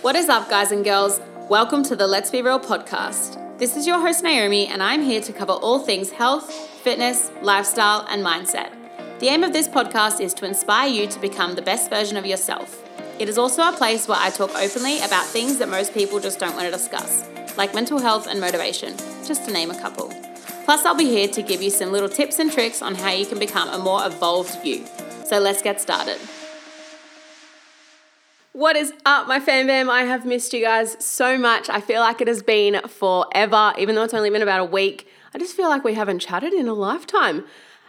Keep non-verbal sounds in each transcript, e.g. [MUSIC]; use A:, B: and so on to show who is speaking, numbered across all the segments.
A: What is up, guys and girls? Welcome to the Let's Be Real podcast. This is your host, Naomi, and I'm here to cover all things health, fitness, lifestyle, and mindset. The aim of this podcast is to inspire you to become the best version of yourself. It is also a place where I talk openly about things that most people just don't want to discuss, like mental health and motivation, just to name a couple. Plus, I'll be here to give you some little tips and tricks on how you can become a more evolved you. So let's get started. What is up, my fan bam? I have missed you guys so much. I feel like it has been forever, even though it's only been about a week. I just feel like we haven't chatted in a lifetime.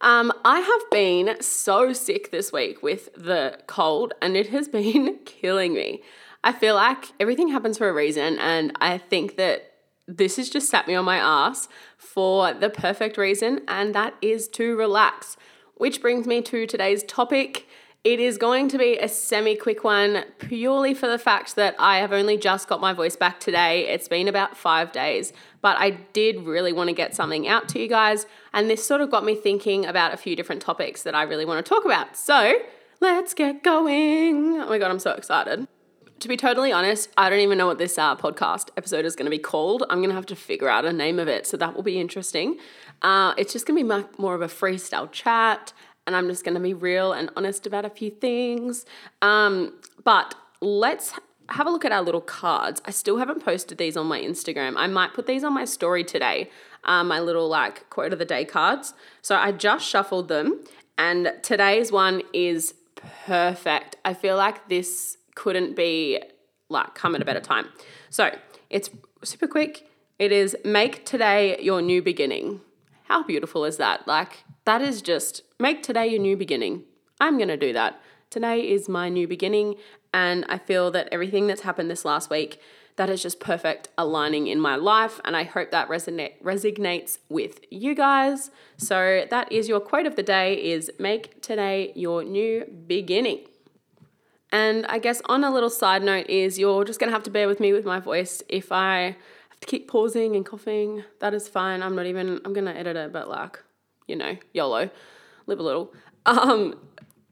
A: Um, I have been so sick this week with the cold, and it has [LAUGHS] been killing me. I feel like everything happens for a reason, and I think that this has just sat me on my ass for the perfect reason, and that is to relax. Which brings me to today's topic. It is going to be a semi quick one purely for the fact that I have only just got my voice back today. It's been about five days, but I did really want to get something out to you guys. And this sort of got me thinking about a few different topics that I really want to talk about. So let's get going. Oh my God, I'm so excited. To be totally honest, I don't even know what this uh, podcast episode is going to be called. I'm going to have to figure out a name of it, so that will be interesting. Uh, it's just going to be more of a freestyle chat and I'm just going to be real and honest about a few things. Um, but let's have a look at our little cards. I still haven't posted these on my Instagram. I might put these on my story today, um, my little like quote of the day cards. So I just shuffled them, and today's one is perfect. I feel like this couldn't be like come at a better time. So it's super quick. It is make today your new beginning. How beautiful is that? Like, that is just make today your new beginning. I'm going to do that. Today is my new beginning, and I feel that everything that's happened this last week that is just perfect aligning in my life and i hope that resonate, resonates with you guys so that is your quote of the day is make today your new beginning and i guess on a little side note is you're just going to have to bear with me with my voice if i to keep pausing and coughing that is fine i'm not even i'm going to edit it but like you know, YOLO, live a little. Um,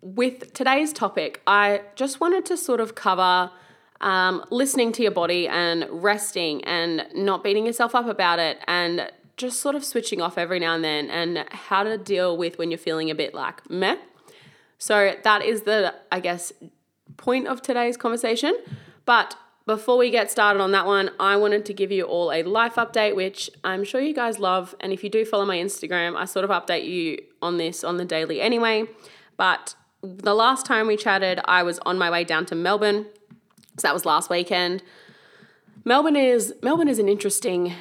A: with today's topic, I just wanted to sort of cover um, listening to your body and resting and not beating yourself up about it and just sort of switching off every now and then and how to deal with when you're feeling a bit like meh. So that is the, I guess, point of today's conversation. But before we get started on that one, I wanted to give you all a life update, which I'm sure you guys love. And if you do follow my Instagram, I sort of update you on this on the daily anyway. But the last time we chatted, I was on my way down to Melbourne. So that was last weekend. Melbourne is Melbourne is an interesting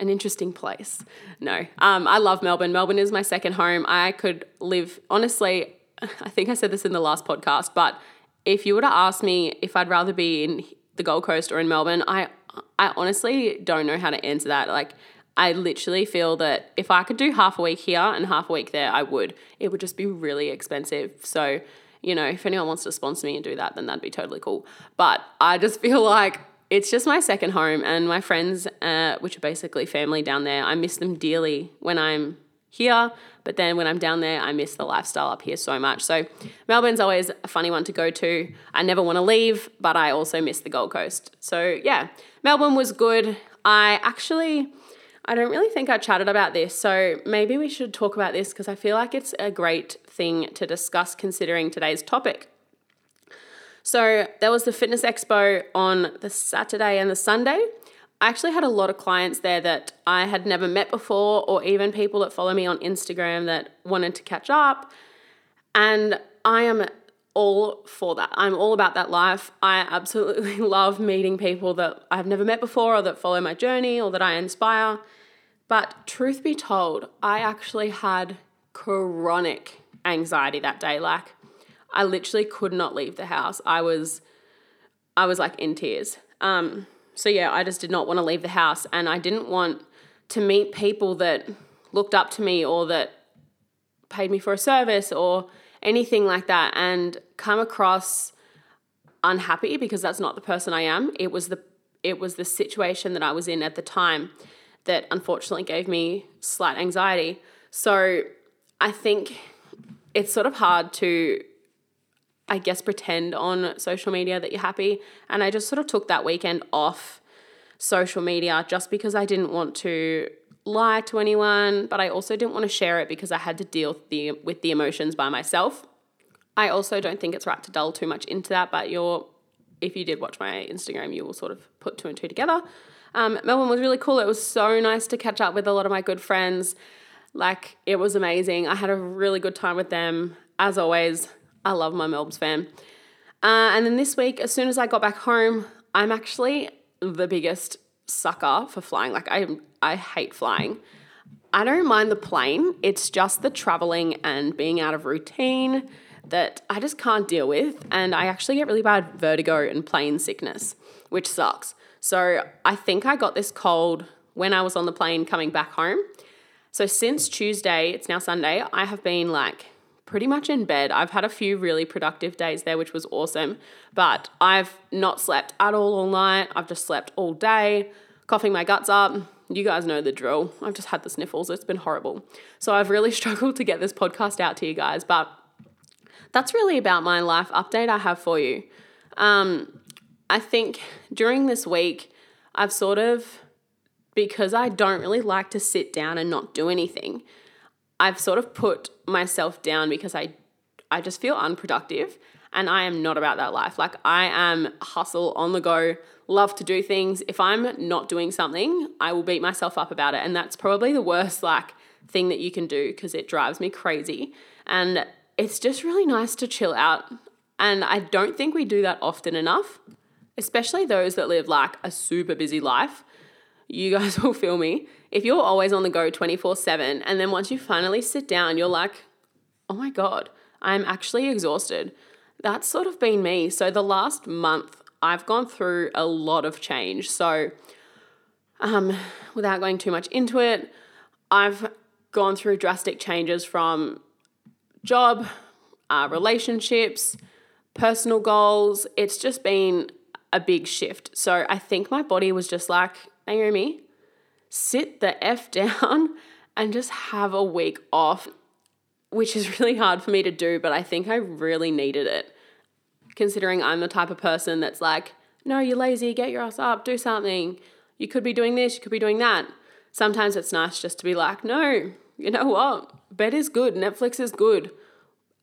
A: an interesting place. No, um, I love Melbourne. Melbourne is my second home. I could live honestly. [LAUGHS] I think I said this in the last podcast, but if you were to ask me if I'd rather be in the Gold Coast or in Melbourne, I I honestly don't know how to answer that. Like I literally feel that if I could do half a week here and half a week there, I would. It would just be really expensive. So, you know, if anyone wants to sponsor me and do that, then that'd be totally cool. But I just [LAUGHS] feel like it's just my second home and my friends, uh, which are basically family down there, I miss them dearly when I'm here. But then when I'm down there, I miss the lifestyle up here so much. So Melbourne's always a funny one to go to. I never want to leave, but I also miss the Gold Coast. So yeah, Melbourne was good. I actually. I don't really think I chatted about this, so maybe we should talk about this because I feel like it's a great thing to discuss considering today's topic. So, there was the Fitness Expo on the Saturday and the Sunday, I actually had a lot of clients there that I had never met before, or even people that follow me on Instagram that wanted to catch up. And I am all for that. I'm all about that life. I absolutely [LAUGHS] love meeting people that I've never met before, or that follow my journey, or that I inspire. But truth be told, I actually had chronic anxiety that day. Like, I literally could not leave the house. I was, I was like in tears. Um, so yeah, I just did not want to leave the house and I didn't want to meet people that looked up to me or that paid me for a service or anything like that and come across unhappy because that's not the person I am. It was the it was the situation that I was in at the time that unfortunately gave me slight anxiety. So I think it's sort of hard to I guess, pretend on social media that you're happy. And I just sort of took that weekend off social media just because I didn't want to lie to anyone, but I also didn't want to share it because I had to deal with the, with the emotions by myself. I also don't think it's right to delve too much into that, but you're, if you did watch my Instagram, you will sort of put two and two together. Um, Melbourne was really cool. It was so nice to catch up with a lot of my good friends. Like, it was amazing. I had a really good time with them. As always, I love my Melbs fam. Uh, and then this week, as soon as I got back home, I'm actually the biggest sucker for flying. Like I I hate flying. I don't mind the plane. It's just the traveling and being out of routine that I just can't deal with and I actually get really bad vertigo and plane sickness, which sucks. So, I think I got this cold when I was on the plane coming back home. So, since Tuesday, it's now Sunday, I have been like pretty much in bed. I've had a few really productive days there, which was awesome, but I've not slept at all all night. I've just slept all day, coughing my guts up. You guys know the drill. I've just had the sniffles. It's been horrible. So I've really [LAUGHS] struggled to get this podcast out to you guys, but that's really about my life update I have for you. Um, I think during this week, I've sort of, because I don't really like to sit down and not do anything, I've sort of put myself down because I I just feel unproductive and I am not about that life. Like I am hustle on the go, love to do things. If I'm not doing something, I will beat myself up about it and that's probably the worst like thing that you can do because it drives me crazy. And it's just really nice to chill out. And I don't think we do that often enough, especially those that live like a super busy life. You guys [LAUGHS] will feel me if you're always on the go 24 7, and then once you finally sit down, you're like, oh my God, I'm actually exhausted. That's sort of been me. So the last month, I've gone through a lot of change. So, um, without going too much into it, I've gone through drastic changes from job, uh, relationships, personal goals. It's just been a big shift. So I think my body was just like, Naomi, sit the F down [LAUGHS] and just have a week off, which is really hard for me to do, but I think I really needed it. Considering I'm the type of person that's like, no, you're lazy, get your ass up, do something. You could be doing this, you could be doing that. Sometimes it's nice just to be like, no, you know what? Bed is good, Netflix is good.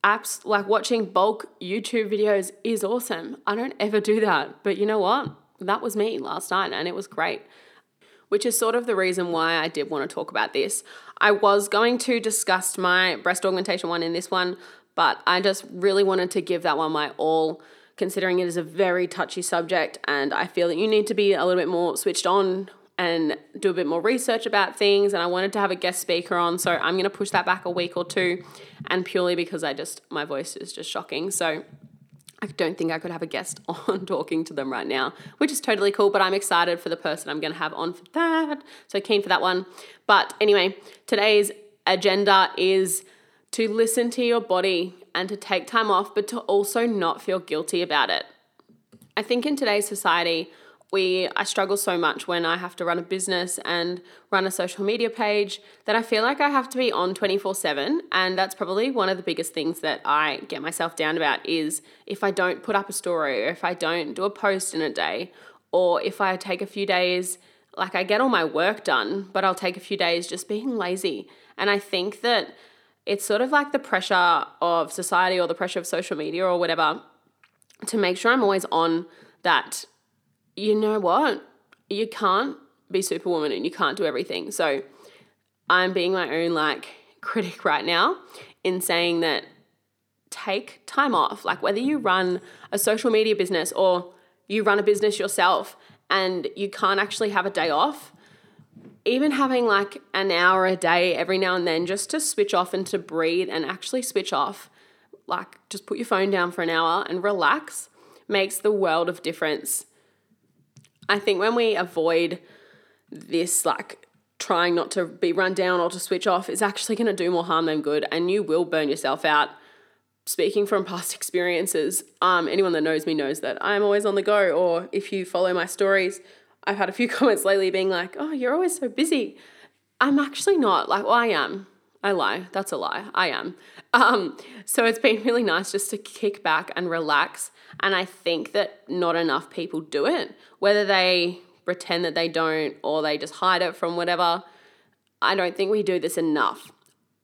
A: Apps like watching bulk YouTube videos is awesome. I don't ever do that, but you know what? That was me last night and it was great which is sort of the reason why I did want to talk about this. I was going to discuss my breast augmentation one in this one, but I just really wanted to give that one my all, considering it is a very touchy subject, and I feel that you need to be a little bit more switched on and do a bit more research about things. And I wanted to have a guest speaker on, so I'm going to push that back a week or two, and purely because I just, my voice is just shocking. So I don't think I could have a guest [LAUGHS] on talking to them right now, which is totally cool, but I'm excited for the person I'm going to have on for that. So keen for that one. But anyway, today's agenda is to listen to your body and to take time off, but to also not feel guilty about it. I think in today's society, we I struggle so much when I have to run a business and run a social media page that I feel like I have to be on 24/7 and that's probably one of the biggest things that I get myself down about is if I don't put up a story or if I don't do a post in a day or if I take a few days like I get all my work done but I'll take a few days just being lazy. And I think that it's sort of like the pressure of society or the pressure of social media or whatever to make sure I'm always on that you know what? You can't be superwoman and you can't do everything. So I'm being my own like [LAUGHS] critic right now in saying that take time off. Like whether you run a social media business or you run a business yourself and you can't actually have a day off, even having like an hour a day every now and then just to switch off and to breathe and actually switch off, like just put your phone down for an hour and relax makes the world of difference I think when we avoid this, like trying not to be run down or to switch off, is actually going to do more harm than good, and you will burn yourself out. Speaking from past [LAUGHS] experiences, um, anyone that knows me knows that I'm always on the go. Or if you follow my stories, I've had a few [LAUGHS] comments lately being like, "Oh, you're always so busy." I'm actually not. Like, well, I am. I lie. That's a lie. I am. Um, so it's been really nice just to kick back and relax. And I think that not enough people do it, whether they pretend that they don't or they just hide it from whatever. I don't think we do this enough.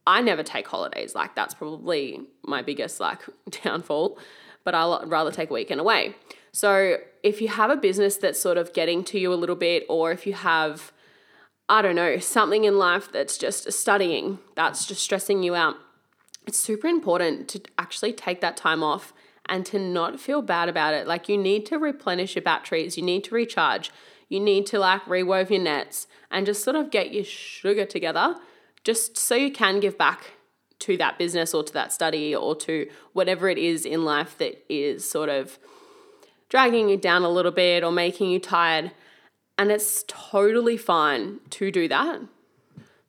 A: I never take holidays. Like that's probably my biggest like [LAUGHS] downfall, but I'll rather take a weekend away. So if you have a business that's sort of getting to you a little bit, or if you have, I don't know, something in life that's just studying, that's just stressing you out, it's super important to actually take that time off and to not feel bad about it. Like you need to replenish your batteries, you need to recharge, you need to like rewove your nets and just sort of get your sugar together just so you can give back to that business or to that study or to whatever it is in life that is sort of dragging you down a little bit or making you tired. And it's totally fine to do that.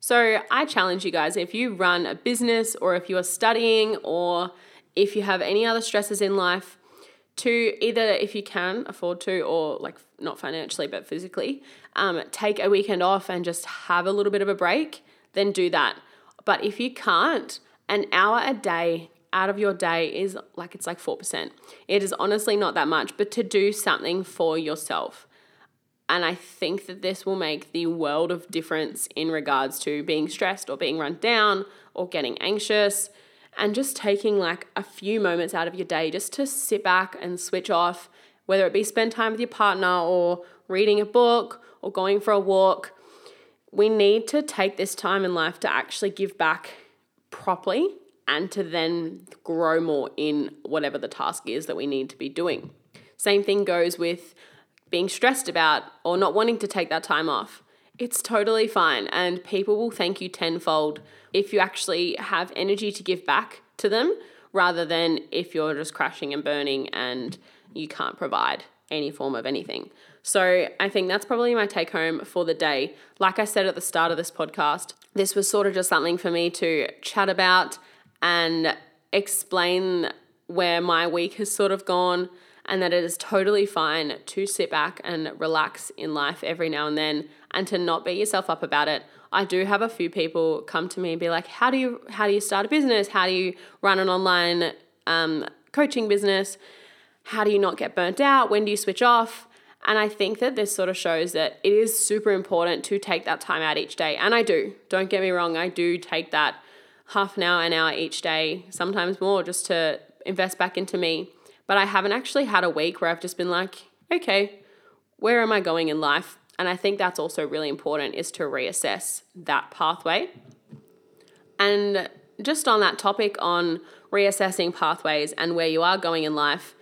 A: So I challenge you guys if you run a business or if you are studying or if you have any other stresses in life, to either, if you can afford to, or like not financially but physically, um, take a weekend off and just have a little bit of a break, then do that. But if you can't, an hour a day out of your day is like it's like 4%. It is honestly not that much, but to do something for yourself. And I think that this will make the world of difference in regards to being stressed or being run down or getting anxious and just taking like a few moments out of your day just to sit back and switch off, whether it be spend time with your partner or reading a book or going for a walk. We need to take this time in life to actually give back properly and to then grow more in whatever the task is that we need to be doing. Same thing goes with being stressed about or not wanting to take that time off. It's totally fine, and people will thank you tenfold if you actually have energy to give back to them rather than if you're just crashing and burning and you can't provide any form of anything. So I think that's probably my take home for the day. Like I said at the start of this podcast, this was sort of just something for me to chat about and explain where my week has sort of gone and that it is totally fine to sit back and relax in life every now and then and to not beat yourself up about it. I do have a few people come to me and be like, "How do you how do you start a business? How do you run an online um, coaching business? How do you not get burnt out? When do you switch off?" And I think that this sort of shows that it is super important to take that time out each day. And I do. Don't get me wrong, I do take that half an hour, an hour each day, sometimes more, just to invest back into me. But I haven't actually had a week where I've just been like, okay, where am I going in life? And I think that's also really important is to reassess that pathway. And just on that topic on reassessing pathways and where you are going in life,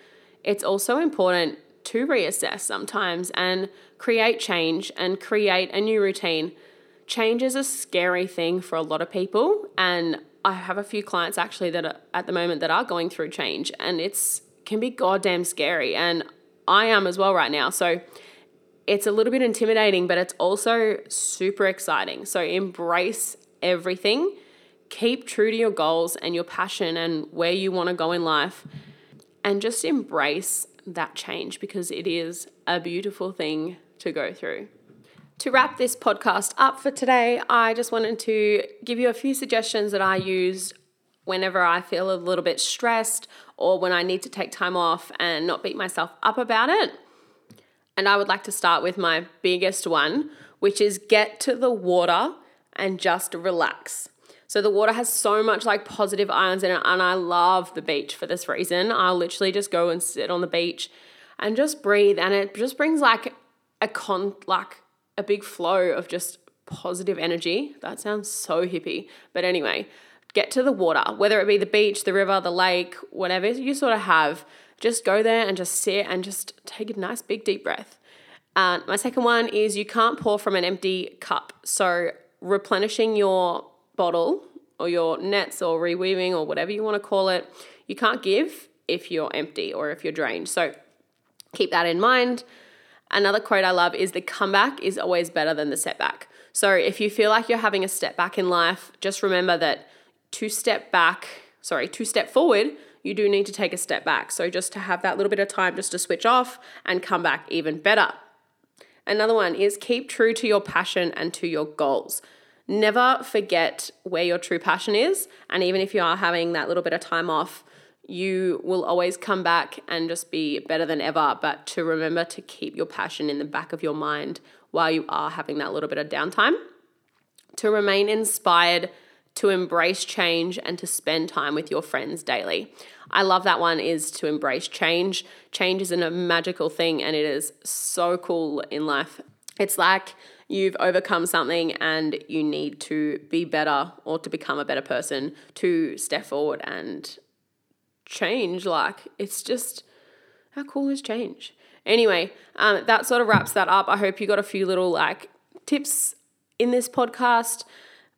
A: it's also important to reassess sometimes and create change and create a new routine change is a scary thing for a lot of people and I have a few clients actually that are at the moment that are going through change and it's can be goddamn scary and I am as well right now. So it's a little bit intimidating, but it's also super exciting. So embrace everything. Keep true to your goals and your passion and where you want to go in life and just embrace that change because it is a beautiful thing to go through. To wrap this podcast up for today, I just wanted to give you a few suggestions that I use whenever I feel a little bit stressed or when I need to take time off and not beat myself up about it. And I would like to start with my biggest one, which is get to the water and just relax. So the water has so much like positive ions in it, and I love the beach for this reason. I'll literally just go and sit on the beach and just breathe, and it just brings like a con like a big flow of just positive energy. That sounds so hippie. But anyway, get to the water, whether it be the beach, the river, the lake, whatever you sort of have. Just go there and just sit and just take a nice big deep breath. Uh, my second one is you can't pour from an empty cup. So replenishing your bottle or your nets or reweaving or whatever you want to call it, you can't give if you're empty or if you're drained. So keep that in mind. Another quote I love is the comeback is always better than the setback. So if you feel like you're having a step back in life, just remember that to step back, sorry, to step forward, you do need to take a step back. So just to have that little bit of time just to switch off and come back even better. Another one is keep true to your passion and to your goals. never forget where your true passion is. And even if you are having that little bit of time off, you will always come back and just be better than ever. But to remember to keep your passion in the back of your mind while you are having that little bit of downtime, to remain inspired, to embrace change, and to spend time with your friends daily. I love that one is to embrace change. Change is a magical thing and it is so cool in life. It's like you've overcome something and you need to be better or to become a better person to step forward and change. Like, it's just how cool is change? Anyway, um, that sort of wraps that up. I hope you got a few little like tips in this podcast,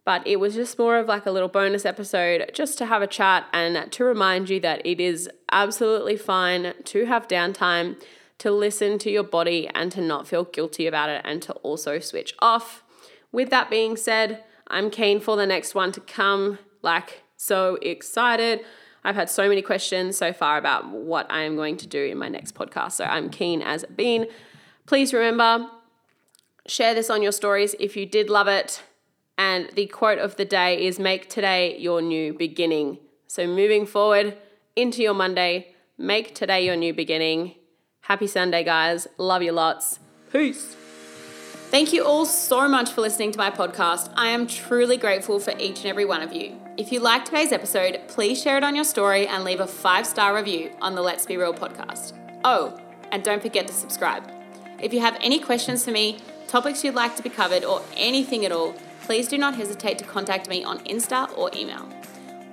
A: but it was just more of like a little bonus episode just to have a chat and to remind you that it is absolutely fine to have downtime to listen to your body and to not feel guilty about it and to also switch off. With that being said, I'm keen for the next one to come. Like, so excited. I've had so many questions so far about what I am going to do in my next podcast. So I'm keen as being. Please remember, share this on your stories if you did love it. And the quote of the day is make today your new beginning. So moving forward into your Monday, make today your new beginning. Happy Sunday, guys. Love you lots. Peace. Thank you all so much for listening to my podcast. I am truly grateful for each and every one of you. If you liked today's episode, please share it on your story and leave a five star review on the Let's Be Real podcast. Oh, and don't forget to subscribe. If you have any questions for me, topics you'd like to be covered, or anything at all, please do not hesitate to contact me on Insta or email.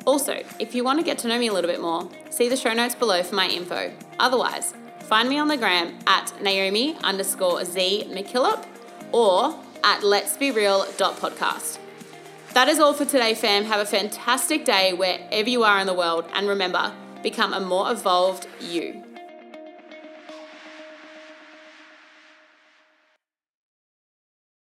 A: Also, if you want to get to know me a little bit more, see the show notes below for my info. Otherwise, Find me on the gram at Naomi underscore Z McKillop or at let's be real podcast. That is all for today, fam. Have a fantastic day wherever you are in the world. And remember, become a more evolved you.